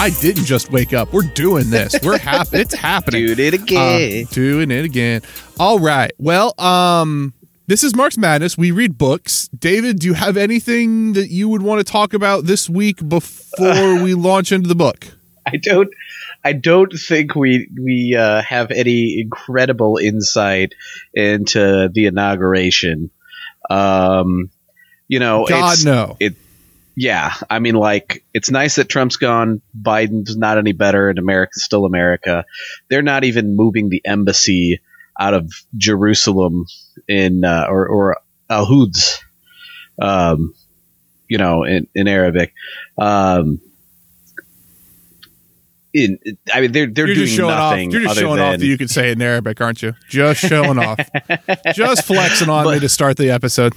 I didn't just wake up. We're doing this. We're happy. It's happening. Doing it again. Uh, doing it again. All right. Well, um, this is Mark's Madness. We read books. David, do you have anything that you would want to talk about this week before we launch into the book? I don't. I don't think we we uh, have any incredible insight into the inauguration. Um, you know, God it's, no. It, yeah, I mean, like it's nice that Trump's gone. Biden's not any better, and America's still America. They're not even moving the embassy out of Jerusalem in uh, or or Al Quds, um, you know, in in Arabic. Um, in, I mean, they're they're You're doing just showing off. You're just showing than off that you can say it in Arabic, aren't you? Just showing off. just flexing on me to start the episode.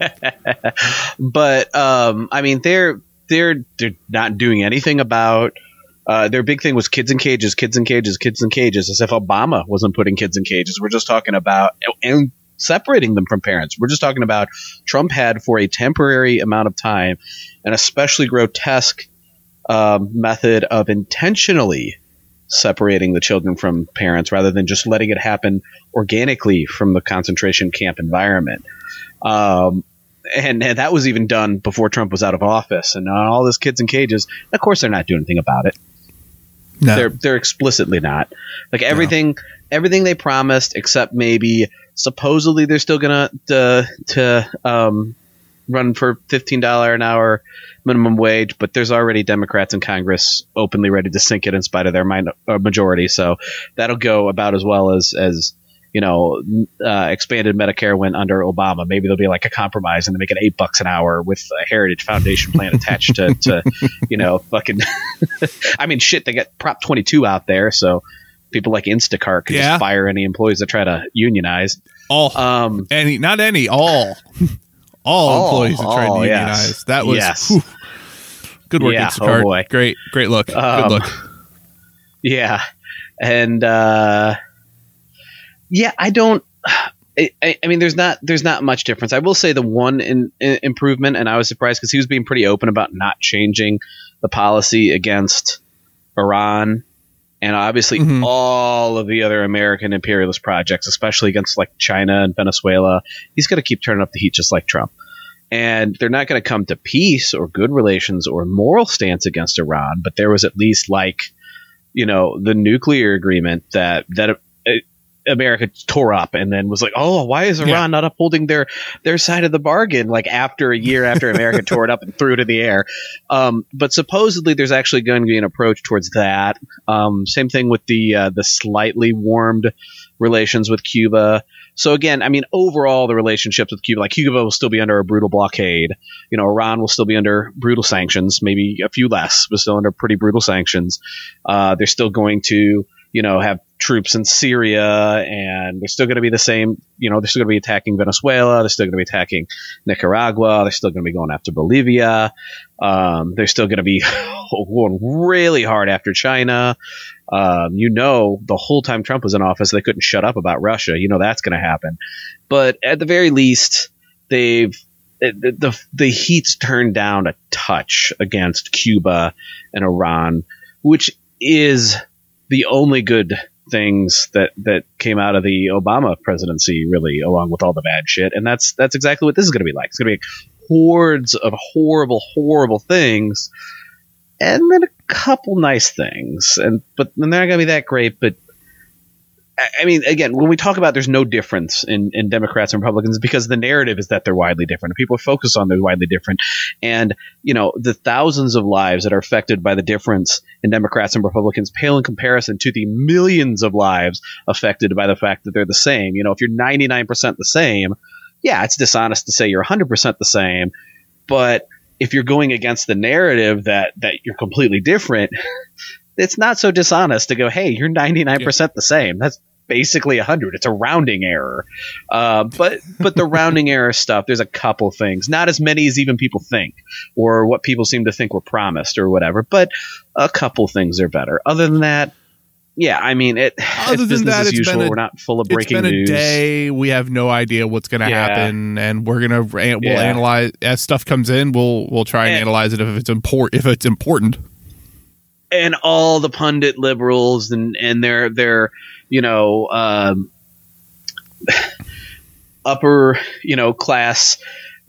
but um, I mean, they're they're they're not doing anything about. Uh, their big thing was kids in cages, kids in cages, kids in cages. As if Obama wasn't putting kids in cages. We're just talking about and separating them from parents. We're just talking about Trump had for a temporary amount of time an especially grotesque um, method of intentionally separating the children from parents rather than just letting it happen organically from the concentration camp environment. Um, and, and that was even done before Trump was out of office. And all those kids in cages, of course, they're not doing anything about it. No. They're they're explicitly not. Like everything everything they promised, except maybe supposedly they're still gonna to to um, run for fifteen dollar an hour minimum wage, but there's already Democrats in Congress openly ready to sink it in spite of their min- uh, majority. So that'll go about as well as as you know uh, expanded Medicare went under Obama. Maybe there'll be like a compromise and they make it eight bucks an hour with a Heritage Foundation plan attached to, to you know fucking. I mean, shit, they got Prop 22 out there, so people like Instacart can Yeah. just fire any employees that try to unionize. all Um, any, not any, all, all, All, employees that tried to all, yes. unionize. That was Yes. whew. good work, Yeah, Instacart. oh boy. Great, great look. Um, good look. Yeah, and uh, yeah, I don't. I, I mean, there's not there's not much difference. I will say the one in, in- improvement, and I was surprised because he was being pretty open about not changing the policy against Iran, and obviously Mhm. all of the other American imperialist projects, especially against like China and Venezuela. He's going to keep turning up the heat just like Trump. And they're not going to come to peace or good relations or moral stance against Iran, but there was at least like you know the nuclear agreement that that America tore up and then was like, oh, why is Iran Yeah. not upholding their their side of the bargain? Like after a year after America tore it up and threw it in the air. Um, but supposedly there's actually going to be an approach towards that. Um, same thing with the uh, the slightly warmed relations with Cuba. So again, I mean, overall, the relationships with Cuba, like Cuba will still be under a brutal blockade. You know, Iran will still be under brutal sanctions, maybe a few less, but still under pretty brutal sanctions. Uh, they're still going to, you know, have troops in Syria, and they're still going to be the same. You know, they're still going to be attacking Venezuela. They're still going to be attacking Nicaragua. They're still going to be going after Bolivia. Um, they're still going to be going really hard after China. Um, you know, the whole time Trump was in office, they couldn't shut up about Russia. You know that's going to happen. But at the very least, they've the, the the heat's turned down a touch against Cuba and Iran, which is the only good things that that came out of the Obama presidency, really, along with all the bad shit. And that's that's exactly what this is going to be like. It's going to be hordes of horrible, horrible things, and then a couple nice things. And but then they're not going to be that great. But I- mean, again, when we talk about there's no difference in, in Democrats and Republicans because the narrative is that they're widely different. People focus on they're widely different. And, you know, the thousands of lives that are affected by the difference in Democrats and Republicans pale in comparison to the millions of lives affected by the fact that they're the same. You know, if you're 99% the same, yeah, it's dishonest to say you're 100% the same. But if you're going against the narrative that, that you're completely different, it's not so dishonest to go, hey, you're 99% the same. That's basically a 100. It's a rounding error. Uh, but but the rounding error stuff, there's a couple things. Not as many as even people think or what people seem to think were promised or whatever, but a couple things are better. Other than that, yeah, I mean, it. Other it's than that, as it's usual. been a- We're not full of It's breaking been a day. We have no idea what's going to Yeah. happen, and we're gonna we'll Yeah. analyze as stuff comes in. We'll we'll try and And- analyze it if it's important. If it's important, and all the pundit liberals and and their their you know um, upper you know class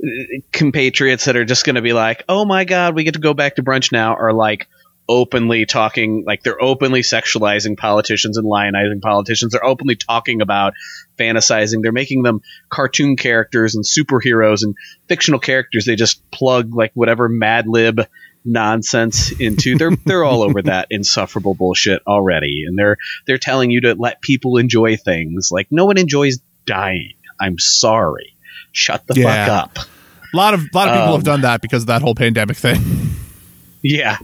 uh, compatriots that are just going to be like, oh my god, we get to go back to brunch now, are like openly talking like they're openly sexualizing politicians and lionizing politicians. They're openly talking about fantasizing. They're making them cartoon characters and superheroes and fictional characters. They just plug like whatever Mad Lib nonsense into. They're they're all over that insufferable bullshit already, and they're they're telling you to let people enjoy things. Like no one enjoys dying. I'm sorry. Shut the Yeah. fuck up. a lot of a lot of people Um, have done that because of that whole pandemic thing. Yeah.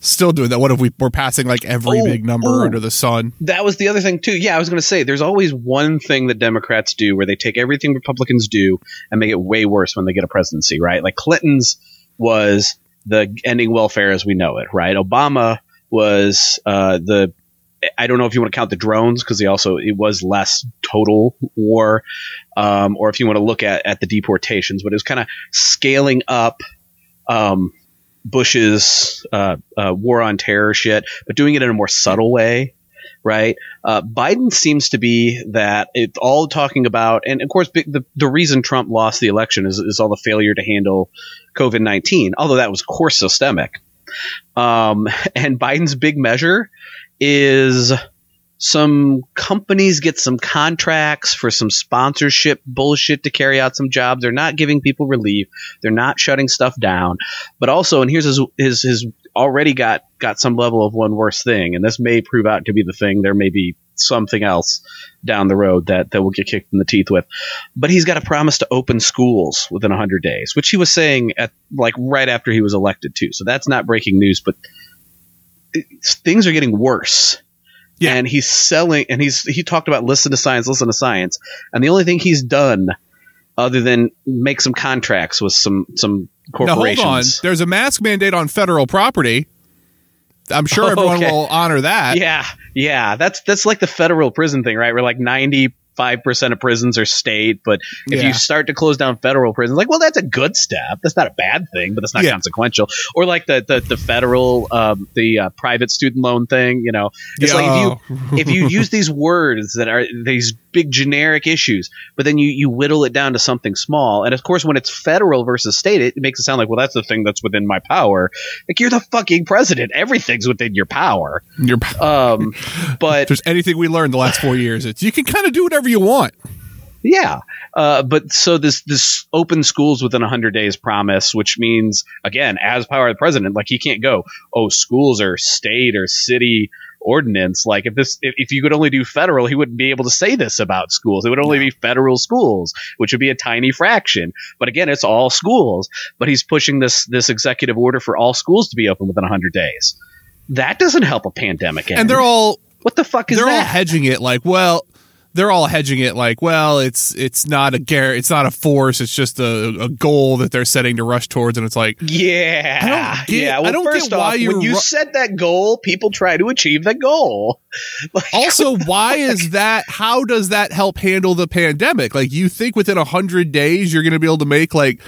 Still doing that. What if we we're passing like every Oh, big number oh. under the sun? that was the other thing too. Yeah, I was going to say there's always one thing that Democrats do where they take everything Republicans do and make it way worse when they get a presidency, right? Like Clinton's was the ending welfare as we know it, right? Obama was uh, the I don't know if you want to count the drones because he also it was less total war, um, or if you want to look at at the deportations, but it was kind of scaling up. Um, Bush's uh, uh, war on terror shit, but doing it in a more subtle way, right? Uh, Biden seems to be that it's all talking about, and of course, the the reason Trump lost the election is, is all the failure to handle COVID nineteen, although that was of course systemic. Um, and Biden's big measure is some companies get some contracts for some sponsorship bullshit to carry out some jobs. They're not giving people relief. They're not shutting stuff down. But also, and here's his his, his already got got some level of one worse thing, and this may prove out to be the thing. There may be something else down the road that that will get kicked in the teeth with. But he's got a promise to open schools within 100 days, which he was saying at like right after he was elected too. So that's not breaking news, but things are getting worse. Yeah. And he's selling, and he's he talked about listen to science, listen to science, and the only thing he's done other than make some contracts with some some Now hold corporations. on. There's a mask mandate on federal property. I'm sure everyone okay. will honor that. Yeah, yeah, that's that's like the federal prison thing, right? Where like ninety five percent of prisons are state, but if Yeah. you start to close down federal prisons, like, well, that's a good step. That's not a bad thing, but that's not Yeah. consequential. Or like the the, the federal um, the uh, private student loan thing, you know, it's like if you if you use these words that are these big generic issues, but then you, you whittle it down to something small. And of course, when it's federal versus state, it makes it sound like, well, that's the thing that's within my power. Like you're the fucking president. Everything's within your power. You're- Um, but if there's anything we learned the last four years, it's you can kind of do whatever you want. yeah, uh, but so this this open schools within 100 days promise, which means again, as power of the president, like he can't go, oh, schools are state or city ordinance. Like if this, if, if you could only do federal, he wouldn't be able to say this about schools. It would only be federal schools, which would be a tiny fraction. But again, it's all schools. But he's pushing this this executive order for all schools to be open within 100 days. That doesn't help a pandemic end. And they're all what the fuck is they're all hedging it like, well, they're all hedging it like, well, it's it's not a gar- it's not a force, it's just a, a goal that they're setting to rush towards, and it's like, Yeah, I don't get- yeah. I Well, don't first get off, you're when you ru- set that goal, people try to achieve that goal. Like, also, why is that? How does that help handle the pandemic? Like, you think within a hundred days you're going to be able to make like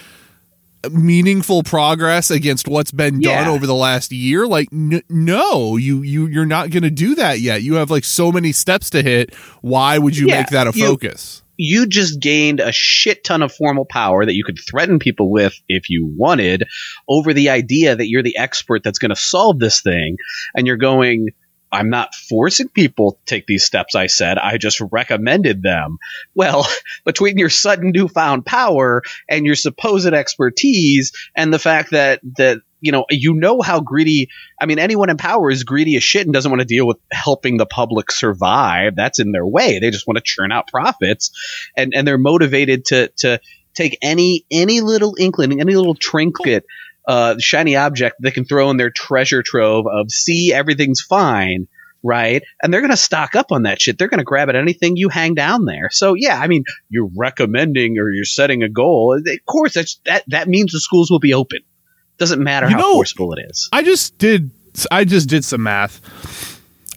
meaningful progress against what's been done over the last year? Like, n- no, you you you're not going to do that yet. You have like so many steps to hit. Why would you Yeah, make that a you- focus? you just gained a shit ton of formal power that you could threaten people with if you wanted over the idea that you're the expert that's going to solve this thing, and you're going. I'm not forcing people to take these steps I said. I just recommended them. Well, between your sudden newfound power and your supposed expertise and the fact that, that, you know, you know how greedy, I mean, anyone in power is greedy as shit and doesn't want to deal with helping the public survive. That's in their way. They just want to churn out profits and, and they're motivated to, to take any, any little inkling, any little trinket, uh, shiny object they can throw in their treasure trove of see everything's fine, right? And they're going to stock up on that shit. They're going to grab at anything you hang down there. So yeah, I mean, you're recommending or you're setting a goal. Of course, that's that that means the schools will be open. Doesn't matter You how know- forceful it is. I just did I just did some math.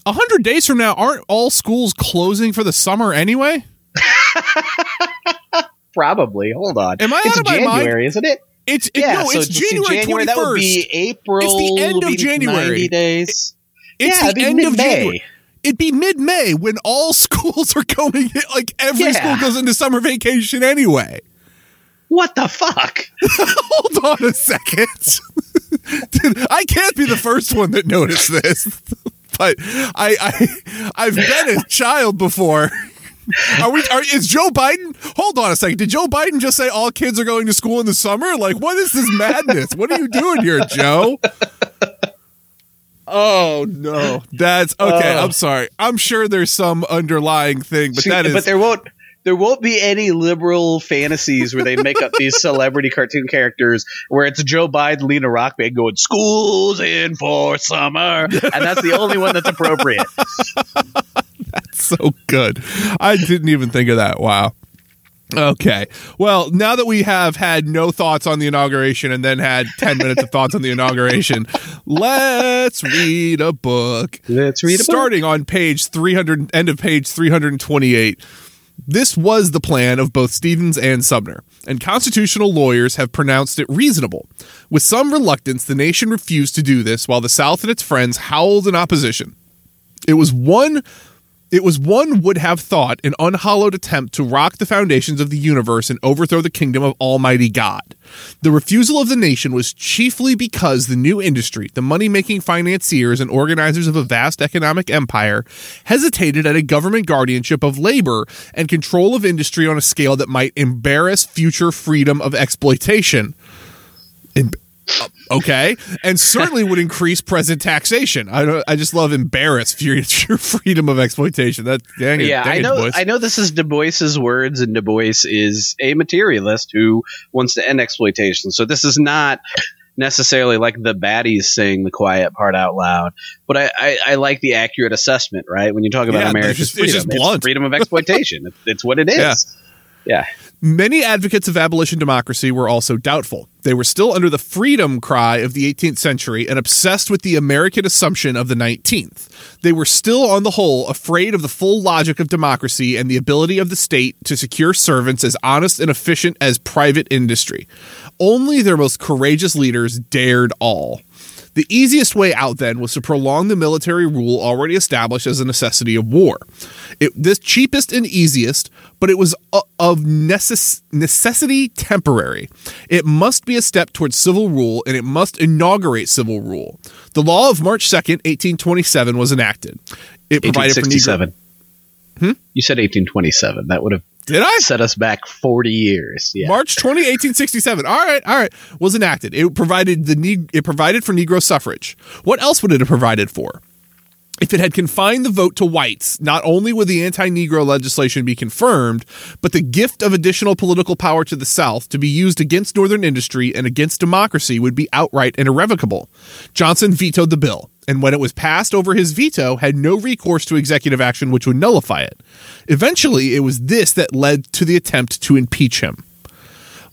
A hundred days from now, aren't all schools closing for the summer anyway? Probably. Hold on. Am I it's out of my mind? January, isn't it? It's it, yeah, no, so it's January twenty That would be April. It's the end of January. 90 days. It's yeah, the end of mid-May. January. It'd be mid May when all schools are going. Like every Yeah. school goes into summer vacation anyway. What the fuck? Hold on a second. Dude, I can't be the first one that noticed this, but I, I I've been a child before. Are we? Are, is Joe Biden? Hold on a second. Did Joe Biden just say all kids are going to school in the summer? Like, what is this madness? What are you doing here, Joe? Oh no, that's okay. Oh. I'm sorry. I'm sure there's some underlying thing, but See, that is. but there won't there won't be any liberal fantasies where they make up these celebrity cartoon characters where it's Joe Biden Lena a rock band going "School's in for summer," and that's the only one that's appropriate. So good. I didn't even think of that. Wow. Okay. Well, now that we have had no thoughts on the inauguration and then had 10 minutes of thoughts on the inauguration, let's read a book. Let's read a book. Starting on page 300, end of page 328. This was the plan of both Stevens and Sumner, and constitutional lawyers have pronounced it reasonable. With some reluctance, the nation refused to do this while the South and its friends howled in opposition. It was one it was one would have thought an unhallowed attempt to rock the foundations of the universe and overthrow the kingdom of Almighty God. The refusal of the nation was chiefly because the new industry, the money making financiers and organizers of a vast economic empire, hesitated at a government guardianship of labor and control of industry on a scale that might embarrass future freedom of exploitation. Okay, and certainly would increase present taxation. I I just love embarrass future freedom of exploitation. That dang it, yeah, dang I know. boys. I know this is Du Bois's words, and Du Bois is a materialist who wants to end exploitation. So this is not necessarily like the baddies saying the quiet part out loud. But I, I, I like the accurate assessment, right? When you talk about Yeah, America's it's just- freedom, it's just blunt. freedom of exploitation. It's- it's what it is. Yeah. yeah. Many advocates of abolition democracy were also doubtful. They were still under the freedom cry of the 18th century and obsessed with the American assumption of the 19th. They were still, on the whole, afraid of the full logic of democracy and the ability of the state to secure servants as honest and efficient as private industry. Only their most courageous leaders dared all. The easiest way out then was to prolong the military rule already established as a necessity of war. It this cheapest and easiest, but it was uh, of necess- necessity temporary. It must be a step towards civil rule and it must inaugurate civil rule. The law of March 2nd, 1827 was enacted. It provided for Negro 1867. Hmm? You said 1827. That would have Did I? set us back 40 years. Yeah. March 20, 1867. All right, all right. Was enacted. It provided the it provided for Negro suffrage. What else would it have provided for? If it had confined the vote to whites, not only would the anti Negro legislation be confirmed, but the gift of additional political power to the South to be used against Northern industry and against democracy would be outright and irrevocable. Johnson vetoed the bill, and when it was passed over his veto, had no recourse to executive action which would nullify it. Eventually, it was this that led to the attempt to impeach him.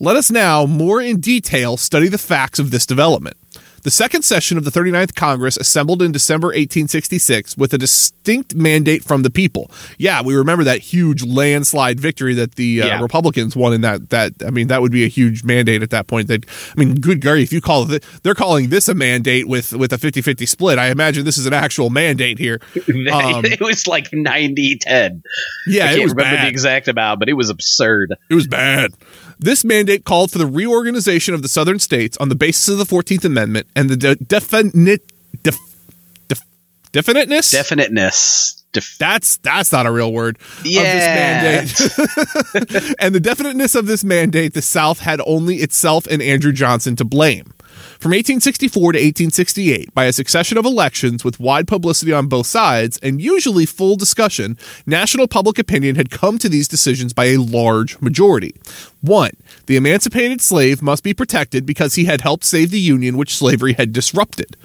Let us now, more in detail, study the facts of this development. The second session of the 39th Congress assembled in December 1866 with a distinct mandate from the people. Yeah, we remember that huge landslide victory that the uh, Yeah. Republicans won in that that I mean that would be a huge mandate at that point. That I mean, good grief, if you call it they're calling this a mandate with with a 50-50 split. I imagine this is an actual mandate here. Um, it was like 90 10. Yeah, I can't was remember bad. the exact amount, but it was absurd. It was bad. This mandate called for the reorganization of the southern states on the basis of the 14th Amendment and the de- definite def, def, definiteness Definiteness. Def- that's that's not a real word Yeah. of this mandate. and the definiteness of this mandate, the South had only itself and Andrew Johnson to blame. From 1864 to 1868, by a succession of elections with wide publicity on both sides and usually full discussion, national public opinion had come to these decisions by a large majority. One, the emancipated slave must be protected because he had helped save the Union which slavery had disrupted.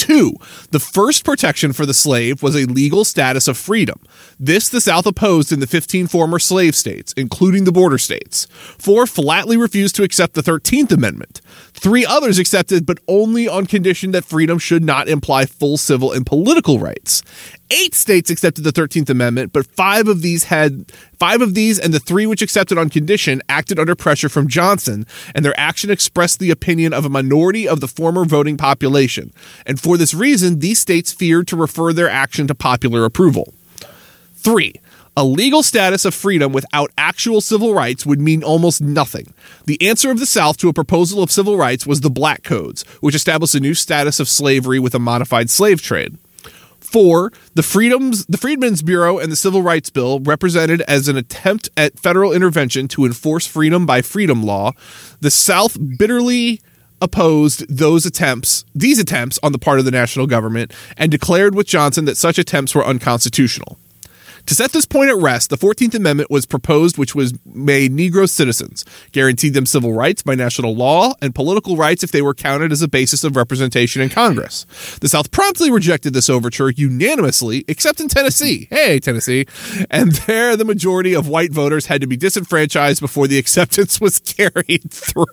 Two, the first protection for the slave was a legal status of freedom. This the South opposed in the 15 former slave states, including the border states. Four, flatly refused to accept the 13th Amendment. Three others accepted, but only on condition that freedom should not imply full civil and political rights. Eight states accepted the 13th Amendment, but five of these had five of these and the three which accepted on condition acted under pressure from Johnson, and their action expressed the opinion of a minority of the former voting population. And for this reason, these states feared to refer their action to popular approval. Three, a legal status of freedom without actual civil rights would mean almost nothing. The answer of the South to a proposal of civil rights was the Black Codes, which established a new status of slavery with a modified slave trade. Four, the freedoms, the Freedmen's Bureau and the Civil Rights Bill represented as an attempt at federal intervention to enforce freedom by freedom law. The South bitterly opposed those attempts, these attempts on the part of the national government, and declared with Johnson that such attempts were unconstitutional. To set this point at rest, the 14th Amendment was proposed, which was made Negro citizens, guaranteed them civil rights by national law, and political rights if they were counted as a basis of representation in Congress. The South promptly rejected this overture unanimously, except in Tennessee. Hey, Tennessee. And there, the majority of white voters had to be disenfranchised before the acceptance was carried through.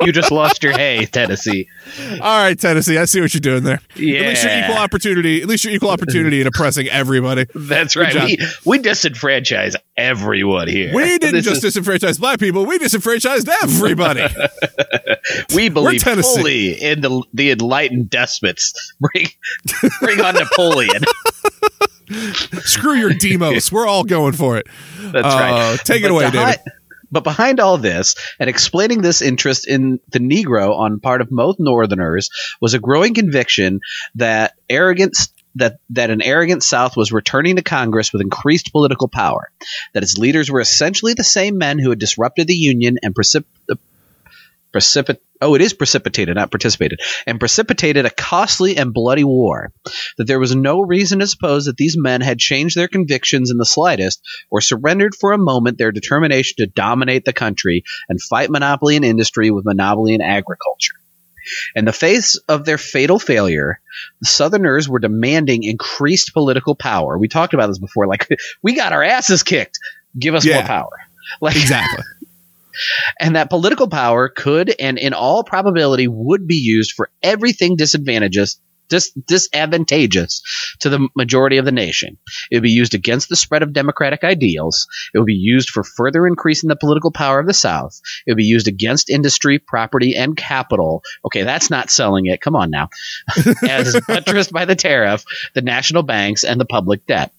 you just lost your hay, Tennessee. All right, Tennessee, I see what you're doing there. Yeah. At least you're equal opportunity. At least you're equal opportunity in oppressing everybody. That's right. We, we disenfranchise everyone here. We didn't just is... disenfranchise black people. We disenfranchised everybody. we believe fully in the, the enlightened despots. Bring, bring on Napoleon. Screw your demos. We're all going for it. That's uh, right. Take but it away, David. But behind all this, and explaining this interest in the Negro on part of most Northerners, was a growing conviction that arrogance that that an arrogant South was returning to Congress with increased political power, that its leaders were essentially the same men who had disrupted the Union and precip- uh, precipit oh it is precipitated not participated and precipitated a costly and bloody war that there was no reason to suppose that these men had changed their convictions in the slightest or surrendered for a moment their determination to dominate the country and fight monopoly in industry with monopoly in agriculture in the face of their fatal failure, the Southerners were demanding increased political power. We talked about this before. Like, we got our asses kicked. Give us yeah, more power. Like, exactly. and that political power could and in all probability would be used for everything disadvantageous dis- disadvantageous to the majority of the nation. It would be used against the spread of democratic ideals. It would be used for further increasing the political power of the South. It would be used against industry, property, and capital. Okay, that's not selling it. Come on now. As buttressed by the tariff, the national banks, and the public debt.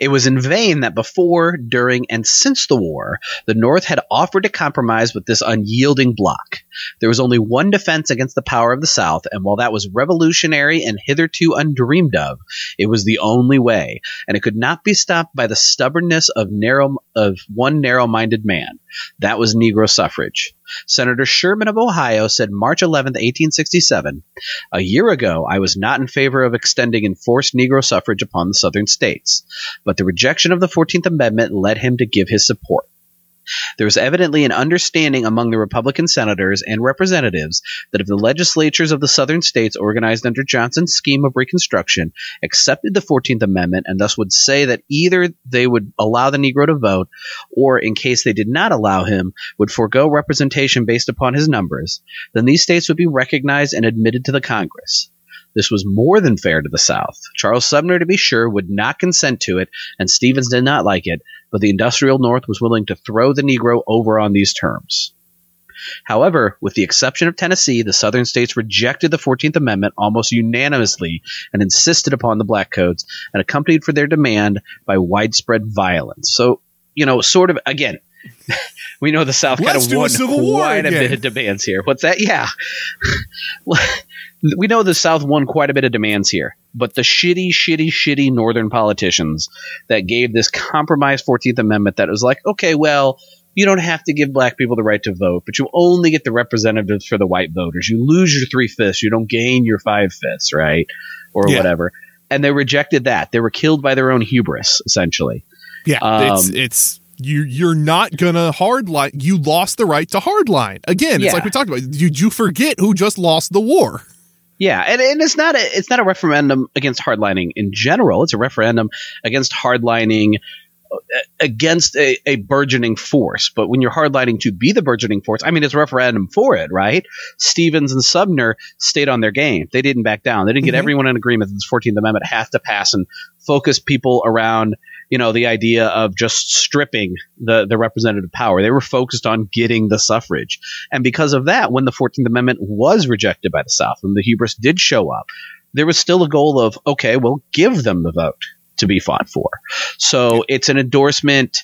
It was in vain that before, during, and since the war, the North had offered to compromise with this unyielding bloc. There was only one defense against the power of the South, and while that was revolutionary and hitherto undreamed of, it was the only way, and it could not be stopped by the stubbornness of narrow of one narrow-minded man. That was Negro suffrage. Senator Sherman of Ohio said March 11, 1867, A year ago, I was not in favor of extending enforced Negro suffrage upon the Southern states, but the rejection of the 14th Amendment led him to give his support. There was evidently an understanding among the Republican senators and representatives that if the legislatures of the Southern states organized under Johnson's scheme of Reconstruction accepted the 14th Amendment and thus would say that either they would allow the Negro to vote or, in case they did not allow him, would forego representation based upon his numbers, then these states would be recognized and admitted to the Congress. This was more than fair to the South. Charles Sumner, to be sure, would not consent to it, and Stevens did not like it, but the industrial North was willing to throw the Negro over on these terms. However, with the exception of Tennessee, the Southern states rejected the 14th Amendment almost unanimously and insisted upon the black codes and accompanied for their demand by widespread violence. So, you know, sort of, again, we know the South Let's kind of won quite a bit of demands here. What's that? Yeah. we know the South won quite a bit of demands here, but the shitty, shitty, shitty Northern politicians that gave this compromised 14th Amendment that was like, okay, well, you don't have to give black people the right to vote, but you only get the representatives for the white voters. You lose your three fifths, you don't gain your five fifths, right? Or yeah. whatever. And they rejected that. They were killed by their own hubris, essentially. Yeah, um, it's it's you you're not gonna hardline. You lost the right to hardline again. It's yeah. like we talked about. Did you forget who just lost the war? Yeah, and, and it's not a it's not a referendum against hardlining in general. It's a referendum against hardlining uh, against a, a burgeoning force. But when you're hardlining to be the burgeoning force, I mean, it's a referendum for it, right? Stevens and Sumner stayed on their game. They didn't back down. They didn't get Mhm. everyone in agreement that this 14th Amendment has to pass and focus people around, you know, the idea of just stripping the, the representative power. They were focused on getting the suffrage. And because of that, when the 14th Amendment was rejected by the South, when the hubris did show up, there was still a goal of, okay, well, give them the vote to be fought for. So it's an endorsement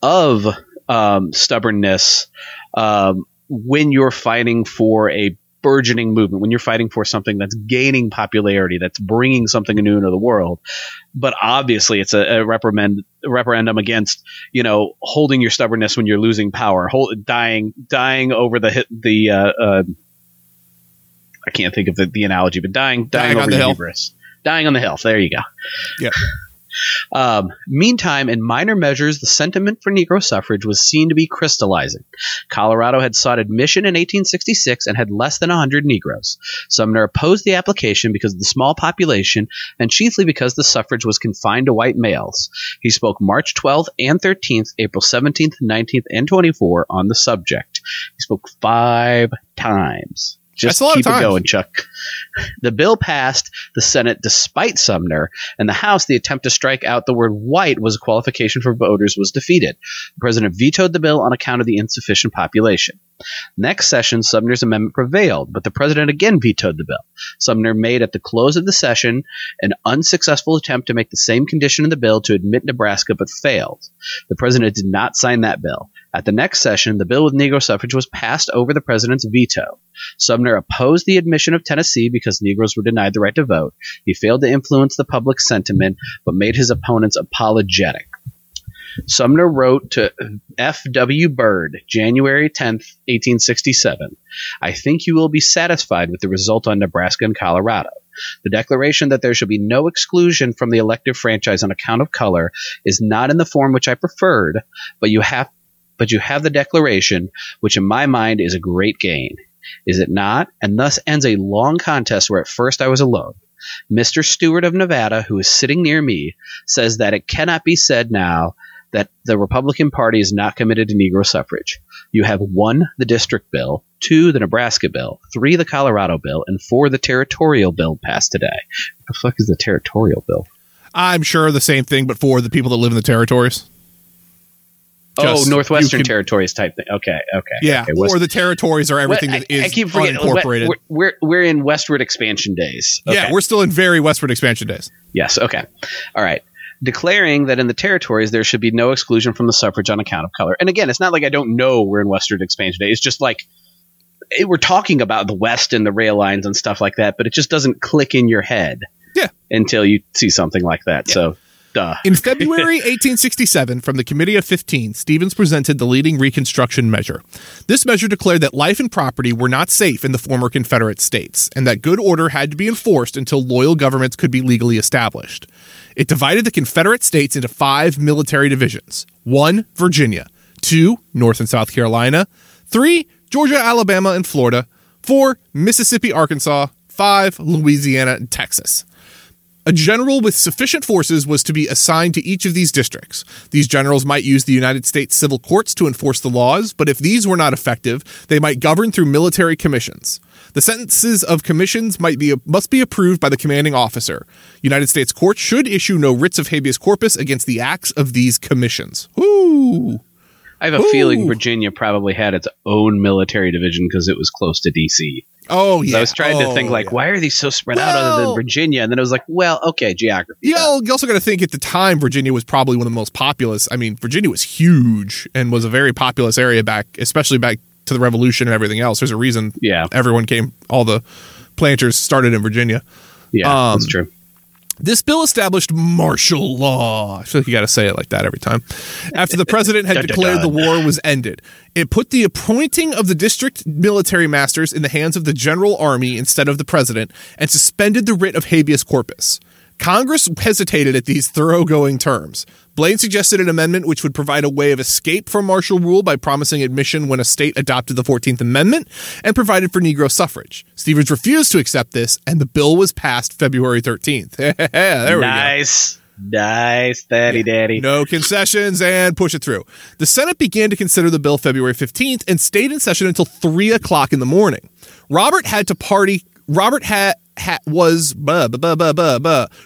of um, stubbornness um, when you're fighting for a burgeoning movement, when you're fighting for something that's gaining popularity, that's bringing something new into the world. But obviously, it's a, a reprimand, a referendum against you know holding your stubbornness when you're losing power, hold, dying, dying over the hit, the. Uh, uh, I can't think of the, the analogy, but dying, dying, Dying on over the the hill. hubris, dying on the hill. There you go. Yeah. Um, meantime, in minor measures, the sentiment for Negro suffrage was seen to be crystallizing. Colorado had sought admission in 1866 and had less than 100 Negroes. Sumner opposed the application because of the small population and chiefly because the suffrage was confined to white males. He spoke March 12th and 13th, April 17th, 19th, and 24 on the subject. He spoke five times. Just That's a lot of keep it going, Chuck. The bill passed the Senate despite Sumner, and the House, the attempt to strike out the word white was a qualification for voters, was defeated. The president vetoed the bill on account of the insufficient population. Next session, Sumner's amendment prevailed, but the president again vetoed the bill. Sumner made at the close of the session an unsuccessful attempt to make the same condition in the bill to admit Nebraska, but failed. The president did not sign that bill. At the next session, the bill with Negro suffrage was passed over the president's veto. Sumner opposed the admission of Tennessee because Negroes were denied the right to vote. He failed to influence the public sentiment, but made his opponents apologetic. Sumner wrote to F.W. Bird, January 10th, 1867. I think you will be satisfied with the result on Nebraska and Colorado. The declaration that there shall be no exclusion from the elective franchise on account of color is not in the form which I preferred, but you have but you have the declaration, which in my mind is a great gain. Is it not? And thus ends a long contest where at first I was alone. Mr. Stewart of Nevada, who is sitting near me, says that it cannot be said now that the Republican Party is not committed to Negro suffrage. You have one, the district bill, two, the Nebraska bill, three, the Colorado bill, and four, the territorial bill passed today. What the fuck is the territorial bill? I'm sure the same thing, but for the people that live in the territories. Oh, Northwestern can- Territories type thing. Okay, okay. Yeah, okay. West- or the territories are everything What- that is I, I keep forgetting. unincorporated. We're, we're, we're in westward expansion days. Okay. Yeah, we're still in very westward expansion days. Yes. Okay. All right. Declaring that in the territories there should be no exclusion from the suffrage on account of color. And again, it's not like I don't know we're in westward expansion day. It's just like it, we're talking about the West and the rail lines and stuff like that, but it just doesn't click in your head. Yeah. Until you see something like that. So, duh. In February 1867, from the Committee of 15, Stevens presented the leading Reconstruction measure. This measure declared that life and property were not safe in the former Confederate states, and that good order had to be enforced until loyal governments could be legally established. It divided the Confederate states into five military divisions one, Virginia, two, North and South Carolina, three, Georgia, Alabama, and Florida, four, Mississippi, Arkansas, five, Louisiana, and Texas. A general with sufficient forces was to be assigned to each of these districts. These generals might use the United States civil courts to enforce the laws, but if these were not effective, they might govern through military commissions. The sentences of commissions might be must be approved by the commanding officer. United States courts should issue no writs of habeas corpus against the acts of these commissions. Woo! I have a Ooh. feeling Virginia probably had its own military division because it was close to DC. Oh So yeah. I was trying to Oh, think like, yeah. why are these so spread out other than Virginia? And then I was like, well, okay, geography. Know, you also got to think at the time Virginia was probably one of the most populous. I mean, Virginia was huge and was a very populous area back, especially back to the Revolution and everything else. There's a reason Yeah, everyone came, all the planters started in Virginia. yeah, Um, that's true. This bill established martial law. I feel like you got to say it like that every time. After the president had declared the war was ended, it put the appointing of the district military masters in the hands of the general army instead of the president and suspended the writ of habeas corpus. Congress hesitated at these thoroughgoing terms. Blaine suggested an amendment which would provide a way of escape from martial rule by promising admission when a state adopted the 14th Amendment and provided for Negro suffrage. Stevens refused to accept this, and the bill was passed February 13th. there we nice. go. Nice, daddy, daddy. No concessions and push it through. The Senate began to consider the bill February 15th and stayed in session until 3 o'clock in the morning. Robert had to party. Robert had ha- was buh,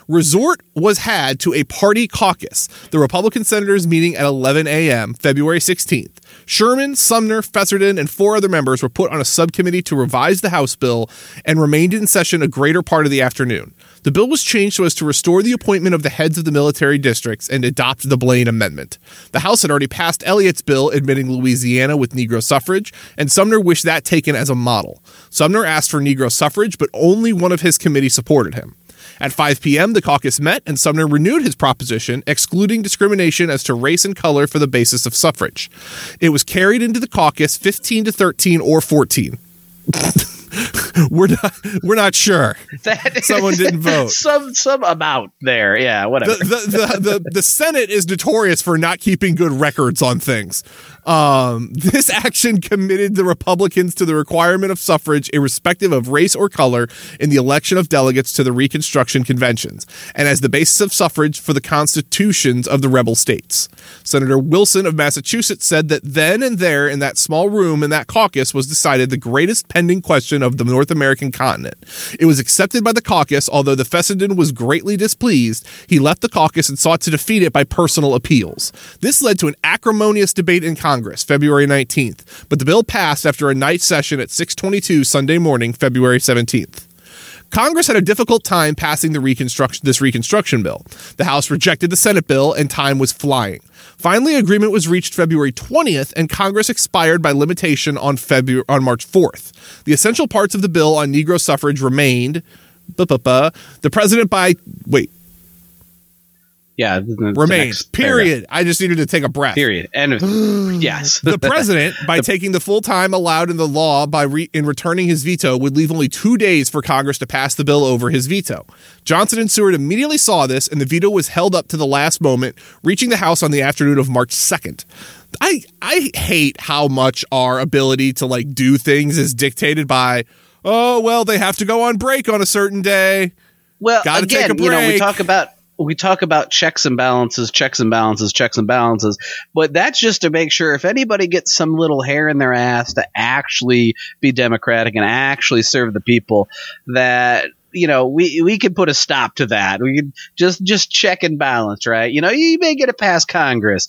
resort was had to a party caucus. The Republican senators meeting at 11 a.m. February 16th. Sherman, Sumner, Fessenden, and four other members were put on a subcommittee to revise the House bill and remained in session a greater part of the afternoon. The bill was changed so as to restore the appointment of the heads of the military districts and adopt the Blaine Amendment. The House had already passed Eliot's bill admitting Louisiana with Negro suffrage, and Sumner wished that taken as a model. Sumner asked for Negro suffrage, but only one of his committee supported him. At 5 p.m., the caucus met, and Sumner renewed his proposition, excluding discrimination as to race and color for the basis of suffrage. It was carried into the caucus 15 to 13 or 14. we're not we're not sure. That, Someone didn't vote. Some some amount there. Yeah, whatever. The the, the, the, the Senate is notorious for not keeping good records on things. Um, this action committed the Republicans to the requirement of suffrage, irrespective of race or color, in the election of delegates to the Reconstruction conventions, and as the basis of suffrage for the constitutions of the rebel states. Senator Wilson of Massachusetts said that then and there, in that small room in that caucus, was decided the greatest pending question of the North American continent. It was accepted by the caucus, although the Fessenden was greatly displeased. He left the caucus and sought to defeat it by personal appeals. This led to an acrimonious debate in Congress Congress, February 19th, but the bill passed after a night session at 6:22 Sunday morning, February 17th. Congress had a difficult time passing the reconstruction this reconstruction bill. The House rejected the Senate bill and time was flying. Finally, agreement was reached February 20th and Congress expired by limitation on February on March 4th. The essential parts of the bill on Negro suffrage remained the president by wait yeah, remains. Period. I just needed to take a breath. Period. And yes, the president, by the, taking the full time allowed in the law by re, in returning his veto, would leave only two days for Congress to pass the bill over his veto. Johnson and Seward immediately saw this, and the veto was held up to the last moment, reaching the House on the afternoon of March second. I I hate how much our ability to like do things is dictated by. Oh well, they have to go on break on a certain day. Well, Gotta again, you know, we talk about we talk about checks and balances, checks and balances, checks and balances, but that's just to make sure if anybody gets some little hair in their ass to actually be democratic and actually serve the people, that you know we we can put a stop to that. We can just just check and balance, right? You know, you may get it past Congress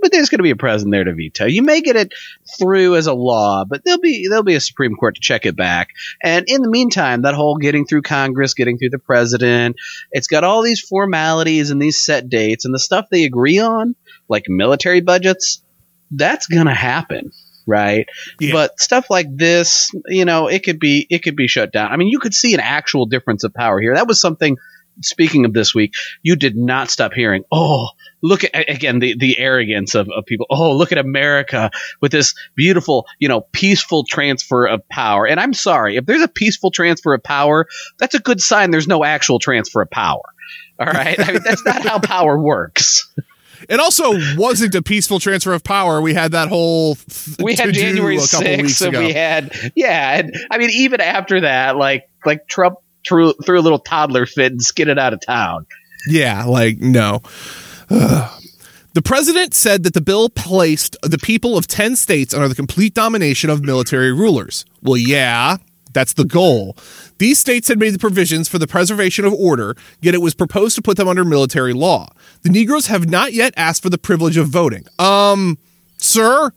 but there's going to be a president there to veto. You may get it through as a law, but there'll be there'll be a Supreme Court to check it back. And in the meantime, that whole getting through Congress, getting through the president, it's got all these formalities and these set dates and the stuff they agree on, like military budgets. That's going to happen right? Yeah. But stuff like this, you know, it could be it could be shut down. I mean, you could see an actual difference of power here. That was something speaking of this week, you did not stop hearing, oh, look at again the, the arrogance of, of people. Oh, look at America with this beautiful, you know, peaceful transfer of power. And I'm sorry, if there's a peaceful transfer of power, that's a good sign there's no actual transfer of power. All right. I mean, that's not how power works. It also wasn't a peaceful transfer of power. We had that whole th- we had January sixth, and we had yeah, and I mean even after that, like like Trump threw threw a little toddler fit and skidded out of town. Yeah, like no. The president said that the bill placed the people of 10 states under the complete domination of military rulers. Well, yeah, that's the goal. These states had made the provisions for the preservation of order, yet it was proposed to put them under military law. The Negroes have not yet asked for the privilege of voting. Um, sir?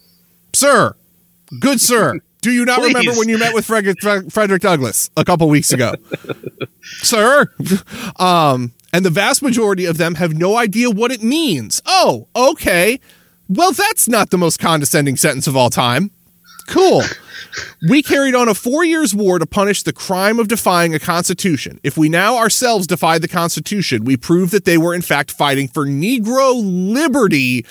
Sir? Good sir. Do you not Please. remember when you met with Frederick, Frederick Douglass a couple weeks ago? Sir? Um, and the vast majority of them have no idea what it means. Oh, okay. Well, that's not the most condescending sentence of all time. Cool. we carried on a four years war to punish the crime of defying a constitution. If we now ourselves defy the constitution, we prove that they were in fact fighting for Negro liberty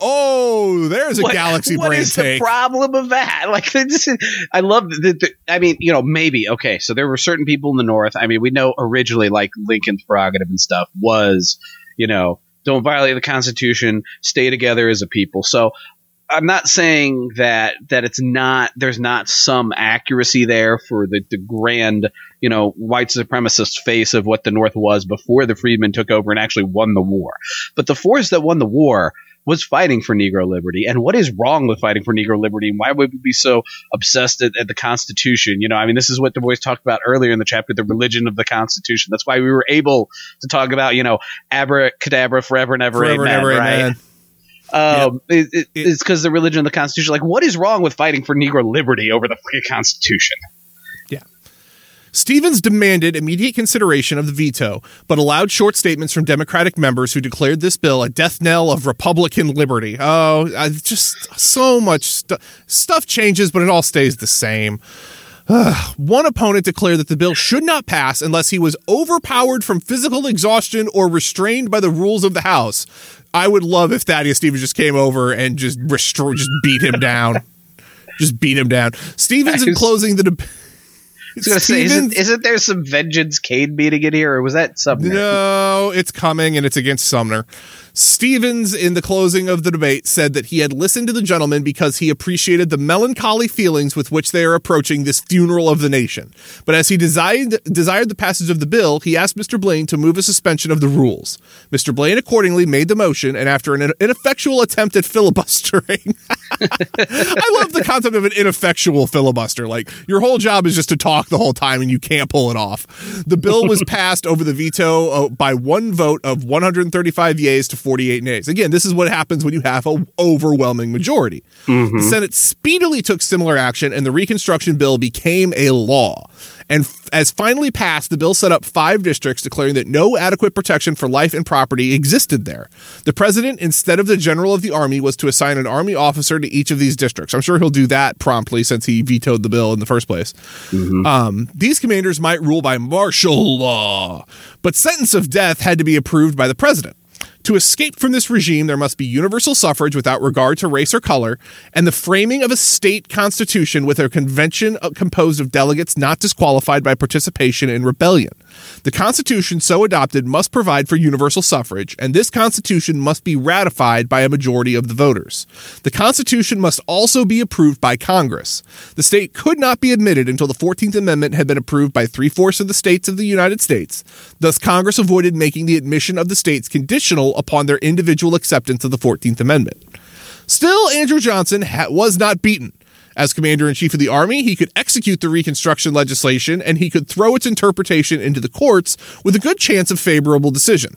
Oh, there's a What- galaxy what brain is take. the problem of that? Like, this is, I love the. I mean, you know, maybe okay. So there were certain people in the North. I mean, we know originally, like Lincoln's prerogative and stuff was, you know, don't violate the Constitution, stay together as a people. So I'm not saying that that it's not there's not some accuracy there for the, the grand you know white supremacist face of what the North was before the freedmen took over and actually won the war. But the force that won the war was fighting for Negro liberty. And what is wrong with fighting for Negro liberty? And why would we be so obsessed at, at the Constitution? You know, I mean, this is what Du Bois talked about earlier in the chapter, the religion of the Constitution. That's why we were able to talk about, you know, abracadabra forever and ever, Forever amen, and ever, right? amen. Um, it, it, It- it's because the religion of the Constitution. Like, what is wrong with fighting for Negro liberty over the free Constitution? Stevens demanded immediate consideration of the veto, but allowed short statements from Democratic members who declared this bill a death knell of Republican liberty. Oh, I, just so much stu- stuff changes, but it all stays the same. One opponent declared that the bill should not pass unless he was overpowered from physical exhaustion or restrained by the rules of the House. I would love if Thaddeus Stevens just came over and just restra- just beat him down. just beat him down. Stevens, in closing the debate. I was to say, isn't, isn't there some Vengeance Cade meeting in here, or was that something? No, it's coming and it's against Sumner. Stevens, in the closing of the debate, said that he had listened to the gentleman because he appreciated the melancholy feelings with which they are approaching this funeral of the nation. But as he desired, desired the passage of the bill, he asked Mr. Blaine to move a suspension of the rules. Mr. Blaine accordingly made the motion, and after an ineffectual attempt at filibustering, I love the concept of an ineffectual filibuster. Like your whole job is just to talk the whole time and you can't pull it off. The bill was passed over the veto uh, by one vote of 135 yeas to 48 nays. Again, this is what happens when you have an overwhelming majority. The Senate speedily took similar action and the Reconstruction bill became a law. And f- as finally passed, the bill set up five districts declaring that no adequate protection for life and property existed there. The president, instead of the general of the army, was to assign an army officer to each of these districts. I'm sure he'll do that promptly since he vetoed the bill in the first place. Um, these commanders might rule by martial law, but sentence of death had to be approved by the president. To escape from this regime, there must be universal suffrage without regard to race or color, and the framing of a state constitution with a convention uh, composed of delegates not disqualified by participation in rebellion. The constitution so adopted must provide for universal suffrage, and this constitution must be ratified by a majority of the voters. The constitution must also be approved by Congress. The state could not be admitted until the 14th Amendment had been approved by three fourths of the states of the United States. Thus, Congress avoided making the admission of the states conditional upon their individual acceptance of the 14th Amendment. Still, Andrew Johnson ha- was not beaten. As commander in chief of the army, he could execute the Reconstruction legislation and he could throw its interpretation into the courts with a good chance of favorable decision.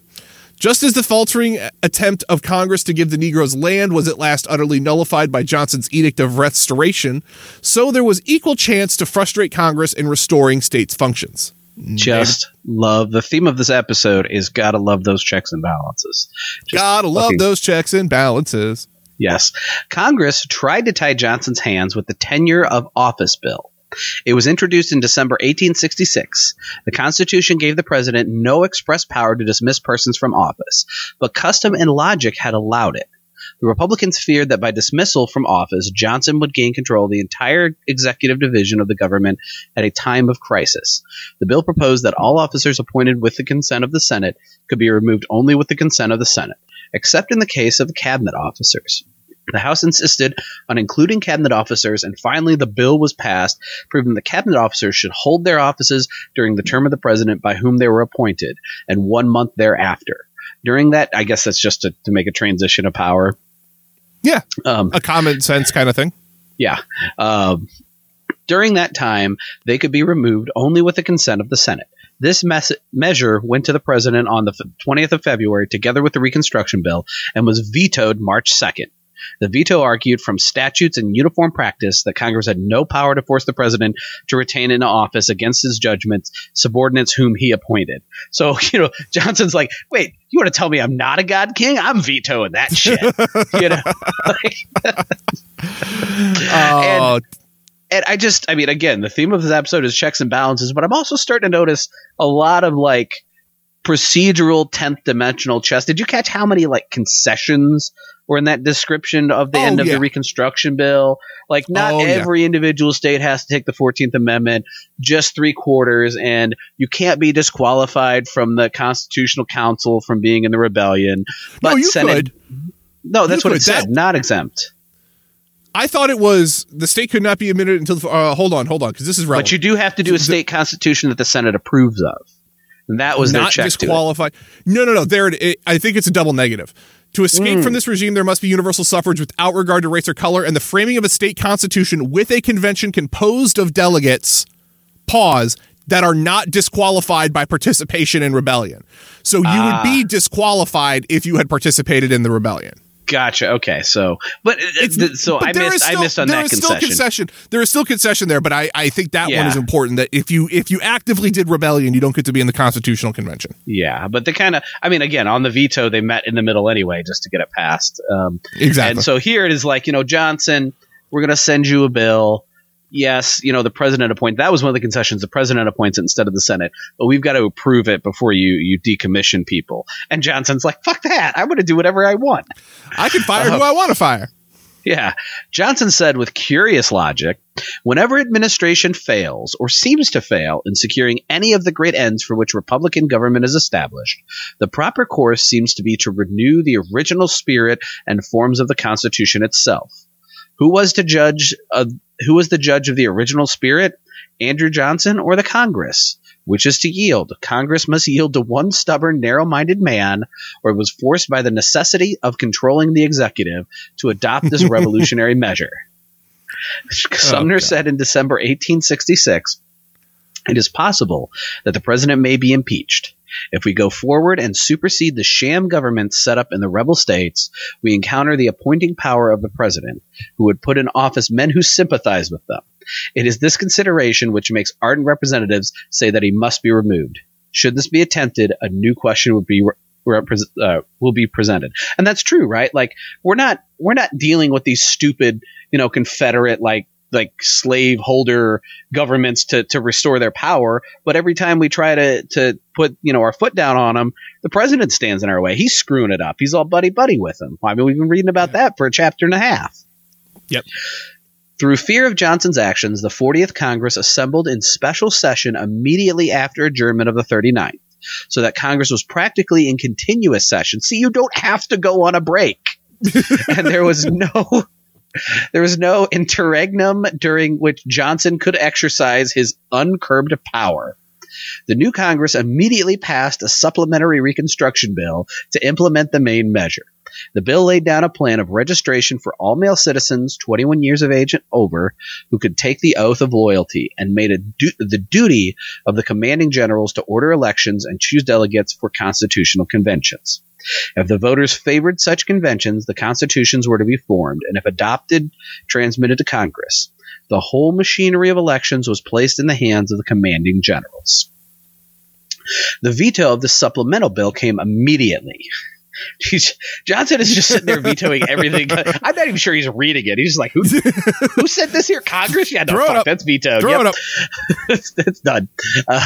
Just as the faltering attempt of Congress to give the Negroes land was at last utterly nullified by Johnson's Edict of Restoration, so there was equal chance to frustrate Congress in restoring states' functions. Just love the theme of this episode is gotta love those checks and balances. Just Gotta love fucking- those checks and balances. Yes. Congress tried to tie Johnson's hands with the Tenure of Office Bill. It was introduced in December 1866. The Constitution gave the president no express power to dismiss persons from office, but custom and logic had allowed it. The Republicans feared that by dismissal from office, Johnson would gain control of the entire executive division of the government at a time of crisis. The bill proposed that all officers appointed with the consent of the Senate could be removed only with the consent of the Senate, except in the case of cabinet officers. The House insisted on including cabinet officers, and finally the bill was passed, proving that cabinet officers should hold their offices during the term of the president by whom they were appointed, and one month thereafter. During that, I guess that's just to, to make a transition of power. Yeah, Um, a common sense kind of thing. yeah. Um, during that time, they could be removed only with the consent of the Senate. This mes- measure went to the president on the f- 20th of February together with the Reconstruction Bill and was vetoed March 2nd. The veto argued from statutes and uniform practice that Congress had no power to force the president to retain in office against his judgments subordinates whom he appointed. So, you know, Johnson's like, wait, you want to tell me I'm not a God King? I'm vetoing that shit. you know? Oh, and I just, I mean, again, the theme of this episode is checks and balances, but I'm also starting to notice a lot of like procedural 10th dimensional chess. Did you catch how many like concessions were in that description of the Oh, end of yeah. the Reconstruction Bill? Like, not Oh, yeah. every individual state has to take the 14th Amendment, just three quarters, and you can't be disqualified from the Constitutional Council from being in the rebellion. But no, you Senate, could. no, that's you what it said, That- not exempt. I thought it was the state could not be admitted until. the- Uh, hold on, hold on, because this is relevant. But you do have to do a state constitution that the Senate approves of. And that was not check to it. disqualified. No, no, no. There, it, it- I think it's a double negative. To escape Hmm. from this regime, there must be universal suffrage without regard to race or color, and the framing of a state constitution with a convention composed of delegates, pause, that are not disqualified by participation in rebellion. So you Ah. would be disqualified if you had participated in the rebellion. Gotcha. Okay. So, but uh, th- so but I missed. still- I missed on there that is still concession. concession. There is still concession there, but I, I think that one is important. That if you if you actively did rebellion, you don't get to be in the constitutional convention. Yeah, but they kind of. I mean, again, on the veto, they met in the middle anyway, just to get it passed. Um, Exactly. And so here it is, like you know, Johnson, we're going to send you a bill. Yes, you know, the president appoints. That was one of the concessions. The president appoints it instead of the Senate, but we've got to approve it before you you decommission people. And Johnson's like, "Fuck that! I'm going to do whatever I want." I can fire Uh, who I want to fire. Yeah. Johnson said with curious logic whenever administration fails or seems to fail in securing any of the great ends for which Republican government is established, the proper course seems to be to renew the original spirit and forms of the Constitution itself. Who was to judge of, who was the judge of the original spirit? Andrew Johnson or the Congress? Which is to yield? Congress must yield to one stubborn, narrow minded man, or was forced by the necessity of controlling the executive to adopt this revolutionary measure. Sumner said in December 1866 it is possible that the president may be impeached. If we go forward and supersede the sham government set up in the rebel states, we encounter the appointing power of the president, who would put in office men who sympathize with them. It is this consideration which makes ardent representatives say that he must be removed. Should this be attempted, a new question would be repres uh, will be presented, and that's true, right? Like we're not we're not dealing with these stupid, you know, Confederate like like slave holder governments to to restore their power. But every time we try to to put you know our foot down on them, the president stands in our way. He's screwing it up. He's all buddy buddy with them. I mean, we've been reading about that for a chapter and a half. Yep. Through fear of Johnson's actions, the 40th Congress assembled in special session immediately after adjournment of the 39th, so that Congress was practically in continuous session. See, you don't have to go on a break. and there was no there was no interregnum during which Johnson could exercise his uncurbed power. The new Congress immediately passed a supplementary Reconstruction bill to implement the main measure. The bill laid down a plan of registration for all male citizens 21 years of age and over who could take the oath of loyalty and made du- the duty of the commanding generals to order elections and choose delegates for constitutional conventions. If the voters favored such conventions, the constitutions were to be formed, and if adopted, transmitted to Congress. The whole machinery of elections was placed in the hands of the commanding generals. The veto of the supplemental bill came immediately. He's, Johnson is just sitting there vetoing everything. I'm not even sure he's reading it. He's just like, who, who said this here? Congress? Yeah, no, Throw it fuck, up. that's vetoed. Throw Yep it up. it's, it's done. Uh,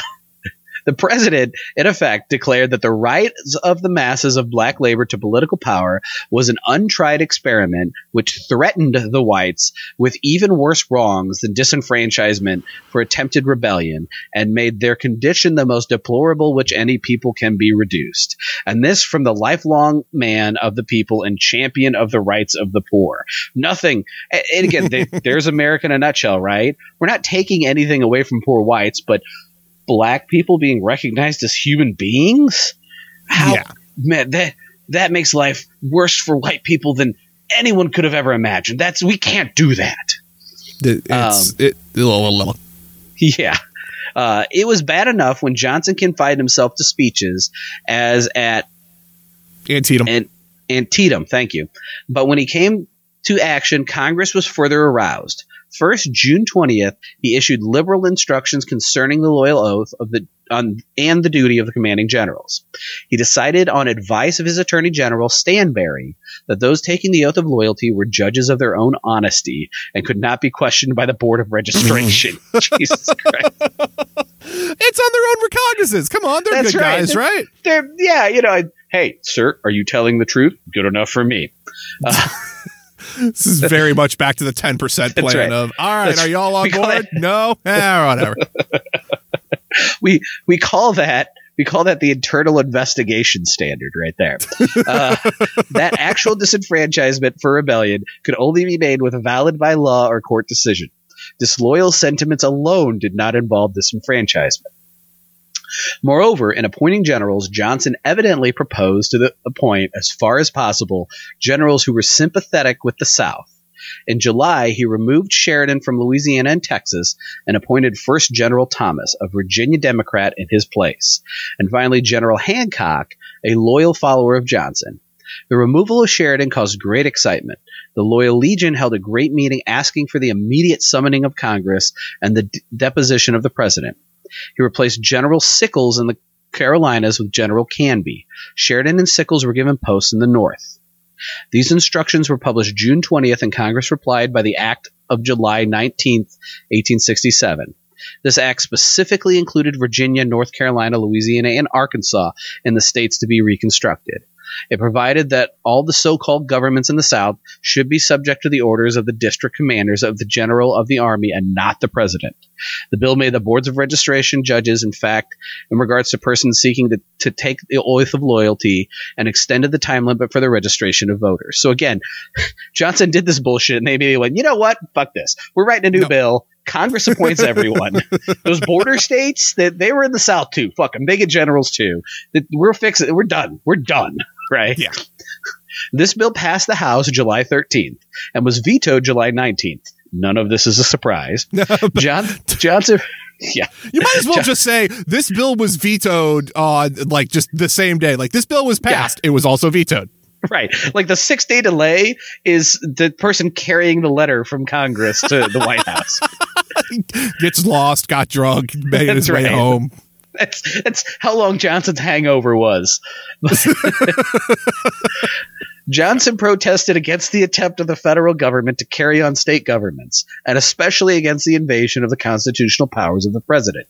the president, in effect, declared that the rights of the masses of black labor to political power was an untried experiment which threatened the whites with even worse wrongs than disenfranchisement for attempted rebellion and made their condition the most deplorable which any people can be reduced. And this from the lifelong man of the people and champion of the rights of the poor. Nothing, and again, they, there's America in a nutshell, right? We're not taking anything away from poor whites, but black people being recognized as human beings? How Yeah. man that that makes life worse for white people than anyone could have ever imagined. That's we can't do that. It's, it, Yeah. Uh, it was bad enough when Johnson confined himself to speeches as at Antietam. and Antietam, thank you. But when he came to action, Congress was further aroused. First, June 20th, he issued liberal instructions concerning the loyal oath of the on, and the duty of the commanding generals. He decided on advice of his attorney general Stanbery that those taking the oath of loyalty were judges of their own honesty and could not be questioned by the board of registration. Jesus Christ. it's on their own recognizance. Come on, they're That's good right. guys, They're- right? They're, yeah, you know, I, hey, sir, are you telling the truth? Good enough for me. Uh, This is very much back to the ten percent plan right. of all right. That's- are y'all on board? No, eh, whatever. we we call that we call that the internal investigation standard right there. Uh, that actual disenfranchisement for rebellion could only be made with a valid by law or court decision. Disloyal sentiments alone did not involve disenfranchisement. Moreover, in appointing generals, Johnson evidently proposed to appoint, as far as possible, generals who were sympathetic with the South. In July, he removed Sheridan from Louisiana and Texas and appointed First General Thomas, a Virginia Democrat, in his place, and finally General Hancock, a loyal follower of Johnson. The removal of Sheridan caused great excitement. The Loyal Legion held a great meeting asking for the immediate summoning of Congress and the d- deposition of the president. He replaced General Sickles in the Carolinas with General Canby. Sheridan and Sickles were given posts in the North. These instructions were published June 20th, and Congress replied by the Act of July 19th, 1867. This act specifically included Virginia, North Carolina, Louisiana, and Arkansas in the states to be reconstructed. It provided that all the so called governments in the South should be subject to the orders of the district commanders of the General of the Army and not the President. The bill made the boards of registration judges, in fact, in regards to persons seeking to, to take the oath of loyalty, and extended the time limit for the registration of voters. So again, Johnson did this bullshit, and they immediately went, you know what? Fuck this. We're writing a new No. bill. Congress appoints everyone. Those border states, that they were in the South too. Fuck them. They get generals too. That we're fixing. We're done. We're done. Right. Yeah. This bill passed the House July 13th and was vetoed July 19th. None of this is a surprise. John Johnson. Yeah. You might as well just say this bill was vetoed on like just the same day. Like this bill was passed, it was also vetoed. Right. Like the six day delay is the person carrying the letter from Congress to the White House. Gets lost, got drunk, made his That's way home. That's that's how long Johnson's hangover was. Johnson protested against the attempt of the federal government to carry on state governments, and especially against the invasion of the constitutional powers of the president.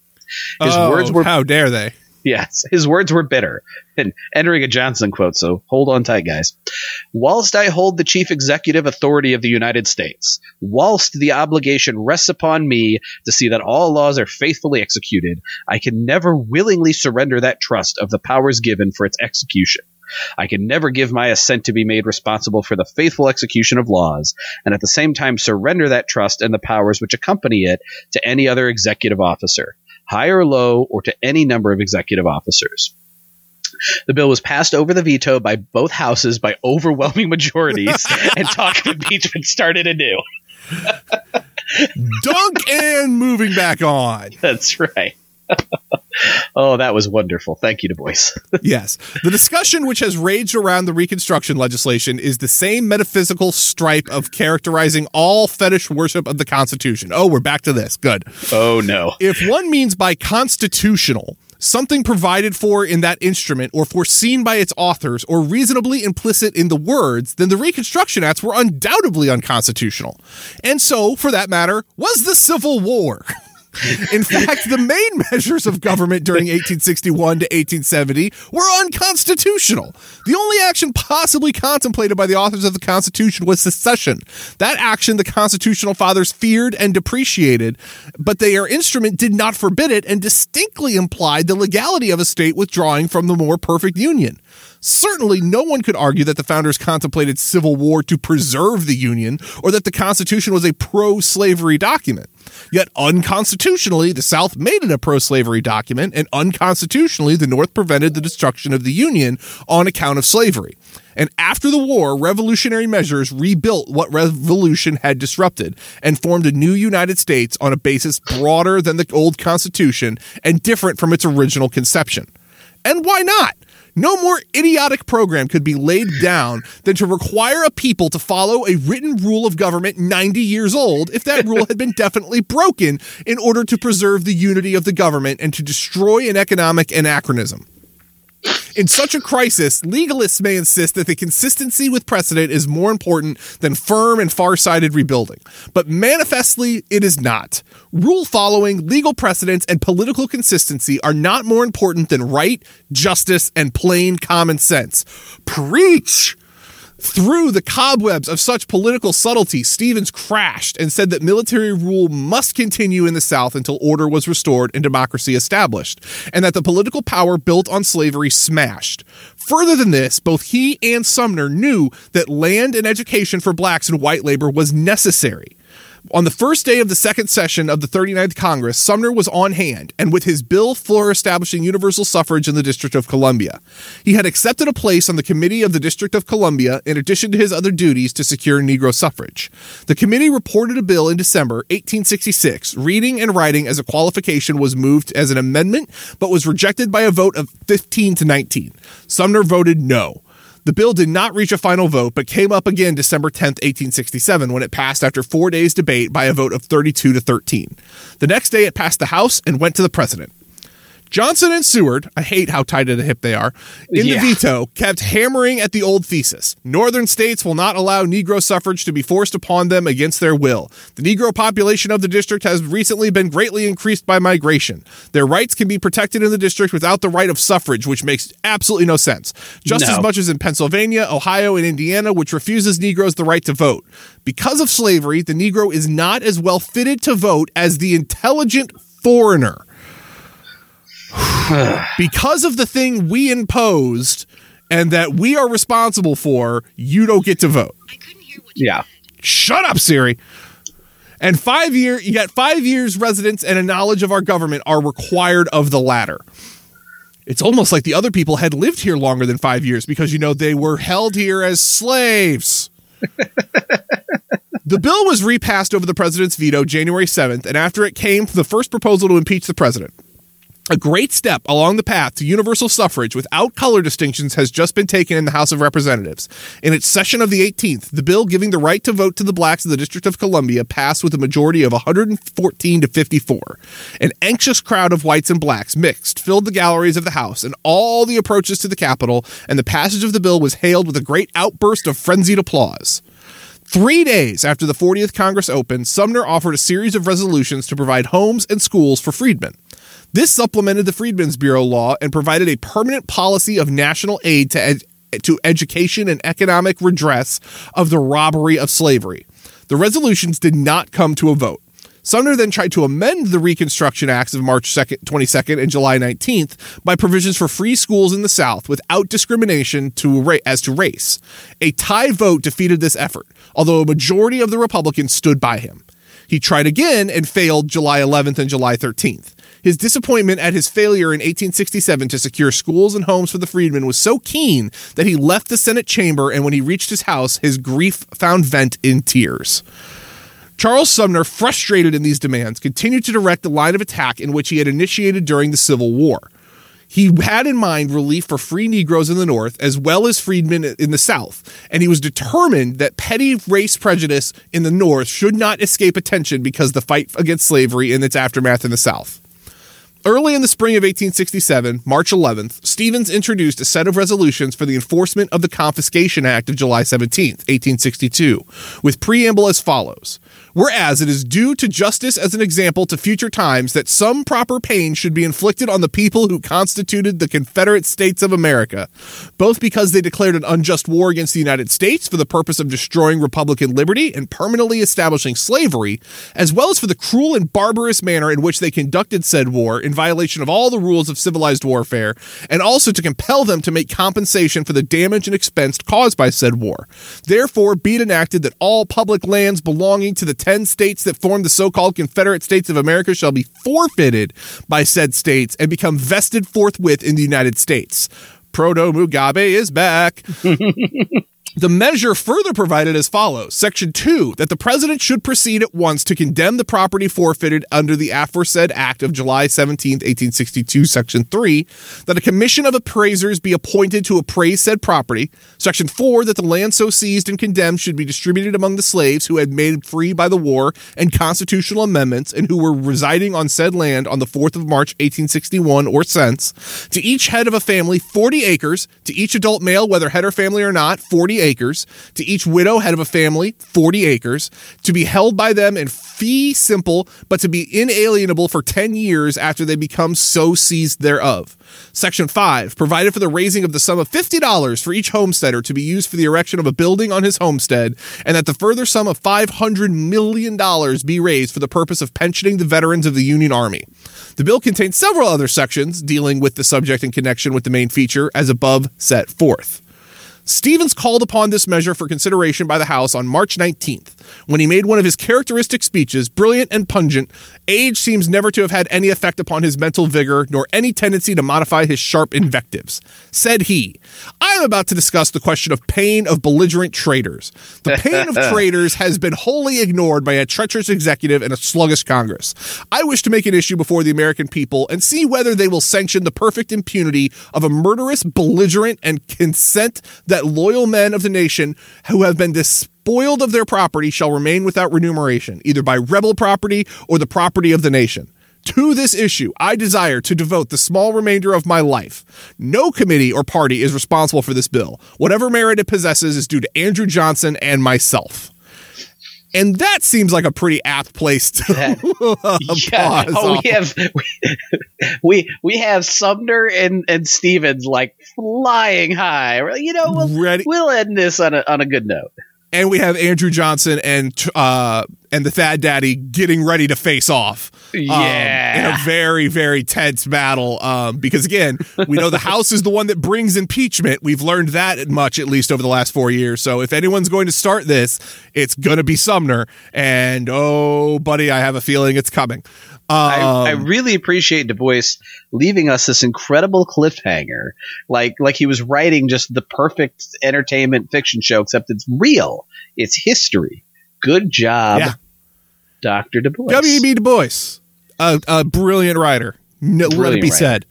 His Oh, words were how dare they? Yes, his words were bitter. And entering a Johnson quote, so hold on tight, guys. Whilst I hold the chief executive authority of the United States, whilst the obligation rests upon me to see that all laws are faithfully executed, I can never willingly surrender that trust of the powers given for its execution. I can never give my assent to be made responsible for the faithful execution of laws, and at the same time surrender that trust and the powers which accompany it to any other executive officer high or low, or to any number of executive officers. The bill was passed over the veto by both houses by overwhelming majorities, and talk of impeachment started anew. Dunk and moving back on. That's right. oh, that was wonderful. Thank you, Du Bois. Yes. The discussion which has raged around the Reconstruction legislation is the same metaphysical stripe of characterizing all fetish worship of the Constitution. Oh, we're back to this. Good. oh no. If one means by constitutional something provided for in that instrument or foreseen by its authors or reasonably implicit in the words, then the Reconstruction Acts were undoubtedly unconstitutional. And so, for that matter, was the Civil War. In fact, the main measures of government during 1861 to 1870 were unconstitutional. The only action possibly contemplated by the authors of the Constitution was secession. That action the constitutional fathers feared and depreciated, but their instrument did not forbid it and distinctly implied the legality of a state withdrawing from the more perfect union. Certainly, no one could argue that the founders contemplated civil war to preserve the Union or that the Constitution was a pro slavery document. Yet, unconstitutionally, the South made it a pro slavery document, and unconstitutionally, the North prevented the destruction of the Union on account of slavery. And after the war, revolutionary measures rebuilt what revolution had disrupted and formed a new United States on a basis broader than the old Constitution and different from its original conception. And why not? No more idiotic program could be laid down than to require a people to follow a written rule of government 90 years old if that rule had been definitely broken in order to preserve the unity of the government and to destroy an economic anachronism. In such a crisis, legalists may insist that the consistency with precedent is more important than firm and far-sighted rebuilding. But manifestly, it is not. Rule following, legal precedents, and political consistency are not more important than right, justice, and plain common sense. Preach! Through the cobwebs of such political subtlety, Stevens crashed and said that military rule must continue in the South until order was restored and democracy established, and that the political power built on slavery smashed. Further than this, both he and Sumner knew that land and education for blacks and white labor was necessary. On the first day of the second session of the 39th Congress, Sumner was on hand and with his bill for establishing universal suffrage in the District of Columbia. He had accepted a place on the committee of the District of Columbia in addition to his other duties to secure Negro suffrage. The committee reported a bill in December 1866. Reading and writing as a qualification was moved as an amendment, but was rejected by a vote of 15 to 19. Sumner voted no. The bill did not reach a final vote, but came up again December 10, 1867, when it passed after four days' debate by a vote of 32 to 13. The next day, it passed the House and went to the president. Johnson and Seward, I hate how tight at the hip they are, in Yeah. the veto, kept hammering at the old thesis. Northern states will not allow Negro suffrage to be forced upon them against their will. The Negro population of the district has recently been greatly increased by migration. Their rights can be protected in the district without the right of suffrage, which makes absolutely no sense. Just No. as much as in Pennsylvania, Ohio, and Indiana, which refuses Negroes the right to vote. Because of slavery, the Negro is not as well fitted to vote as the intelligent foreigner because of the thing we imposed and that we are responsible for, you don't get to vote. I couldn't hear what you Yeah. said. Shut up, Siri. And five year, you got five years residence and a knowledge of our government are required of the latter. It's almost like the other people had lived here longer than five years because you know they were held here as slaves. the bill was repassed over the president's veto January 7th, and after it came the first proposal to impeach the president. A great step along the path to universal suffrage without color distinctions has just been taken in the House of Representatives. In its session of the 18th, the bill giving the right to vote to the blacks of the District of Columbia passed with a majority of 114 to 54. An anxious crowd of whites and blacks mixed filled the galleries of the House and all the approaches to the Capitol, and the passage of the bill was hailed with a great outburst of frenzied applause. Three days after the 40th Congress opened, Sumner offered a series of resolutions to provide homes and schools for freedmen. This supplemented the Freedmen's Bureau law and provided a permanent policy of national aid to, ed- to education and economic redress of the robbery of slavery. The resolutions did not come to a vote. Sumner then tried to amend the Reconstruction Acts of March 2nd, 22nd and July 19th by provisions for free schools in the South without discrimination to ra- as to race. A tie vote defeated this effort, although a majority of the Republicans stood by him. He tried again and failed July 11th and July 13th. His disappointment at his failure in 1867 to secure schools and homes for the freedmen was so keen that he left the Senate chamber, and when he reached his house, his grief found vent in tears. Charles Sumner, frustrated in these demands, continued to direct the line of attack in which he had initiated during the Civil War. He had in mind relief for free Negroes in the North as well as freedmen in the South, and he was determined that petty race prejudice in the North should not escape attention because the fight against slavery and its aftermath in the South. Early in the spring of 1867, March 11th, Stevens introduced a set of resolutions for the enforcement of the Confiscation Act of July 17th, 1862, with preamble as follows. Whereas it is due to justice as an example to future times that some proper pain should be inflicted on the people who constituted the Confederate States of America, both because they declared an unjust war against the United States for the purpose of destroying Republican liberty and permanently establishing slavery, as well as for the cruel and barbarous manner in which they conducted said war in violation of all the rules of civilized warfare, and also to compel them to make compensation for the damage and expense caused by said war. Therefore, be it enacted that all public lands belonging to the ten states that form the so-called Confederate States of America shall be forfeited by said states and become vested forthwith in the United States. Proto Mugabe is back. The measure further provided as follows Section 2 that the president should proceed at once to condemn the property forfeited under the aforesaid act of July 17, 1862, Section 3, that a commission of appraisers be appointed to appraise said property. Section 4 that the land so seized and condemned should be distributed among the slaves who had made free by the war and constitutional amendments and who were residing on said land on the 4th of March, 1861 or since. To each head of a family, 40 acres. To each adult male, whether head or family or not, 40 acres. Acres, to each widow, head of a family, 40 acres. To be held by them in fee simple, but to be inalienable for 10 years after they become so seized thereof. Section 5 provided for the raising of the sum of $50 for each homesteader to be used for the erection of a building on his homestead, and that the further sum of $500 million be raised for the purpose of pensioning the veterans of the Union Army. The bill contains several other sections dealing with the subject in connection with the main feature, as above set forth. Stevens called upon this measure for consideration by the House on March 19th when he made one of his characteristic speeches, brilliant and pungent. Age seems never to have had any effect upon his mental vigor, nor any tendency to modify his sharp invectives. Said he, I am about to discuss the question of pain of belligerent traitors. The pain of traitors has been wholly ignored by a treacherous executive and a sluggish Congress. I wish to make an issue before the American people and see whether they will sanction the perfect impunity of a murderous belligerent and consent that loyal men of the nation who have been despoiled of their property shall remain without remuneration, either by rebel property or the property of the nation. To this issue, I desire to devote the small remainder of my life. No committee or party is responsible for this bill. Whatever merit it possesses is due to Andrew Johnson and myself. And that seems like a pretty apt place to yeah. pause. Oh, we have we we have Sumner and and Stevens like flying high. You know, we'll Ready- we'll end this on a on a good note. and we have Andrew Johnson and uh and the Thad Daddy getting ready to face off. um, Yeah. in a very very tense battle. Um, because again, we know the House is the one that brings impeachment. We've learned that much at least over the last four years. So if anyone's going to start this, it's gonna be Sumner. And oh, buddy, I have a feeling it's coming. Um, I, I really appreciate Du Bois leaving us this incredible cliffhanger, like like he was writing just the perfect entertainment fiction show, except it's real, it's history. Good job, Yeah. Doctor Du Bois. W.E.B. Du Bois, a, a brilliant writer. No, let it be writer. said.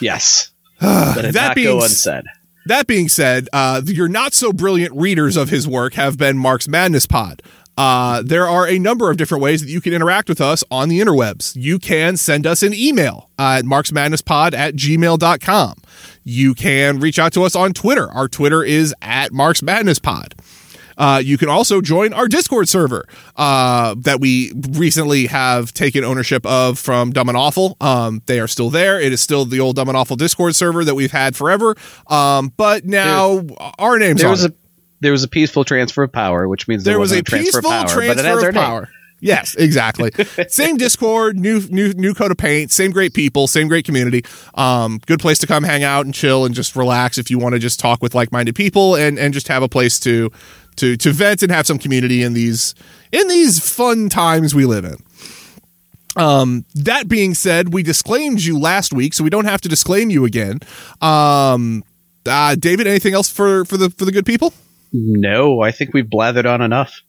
Yes, let it that being go unsaid. That being said, uh, your not so brilliant readers of his work have been Mark's Madness Pod. Uh, there are a number of different ways that you can interact with us on the interwebs. You can send us an email uh, at marksmadnesspod at gmail.com. You can reach out to us on Twitter. Our Twitter is at Marks Madness Pod. Uh, you can also join our Discord server uh, that we recently have taken ownership of from Dumb and Awful. Um, they are still there. It is still the old Dumb and Awful Discord server that we've had forever. Um, but now our name's There on was it. a there was a peaceful transfer of power, which means there, there was a transfer peaceful of power, transfer but it has our of power. Yes, exactly. same Discord, new new new coat of paint, same great people, same great community. Um, good place to come hang out and chill and just relax if you want to just talk with like minded people and and just have a place to to to vent and have some community in these in these fun times we live in. Um, that being said, we disclaimed you last week, so we don't have to disclaim you again. Um, uh, David, anything else for for the for the good people? No, I think we've blathered on enough.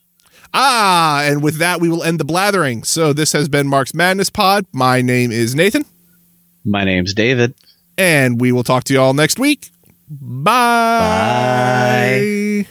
Ah, and with that, we will end the blathering. So this has been Mark's Madness Pod. My name is Nathan, My name's David. and we will talk to you all next week. Bye. Bye.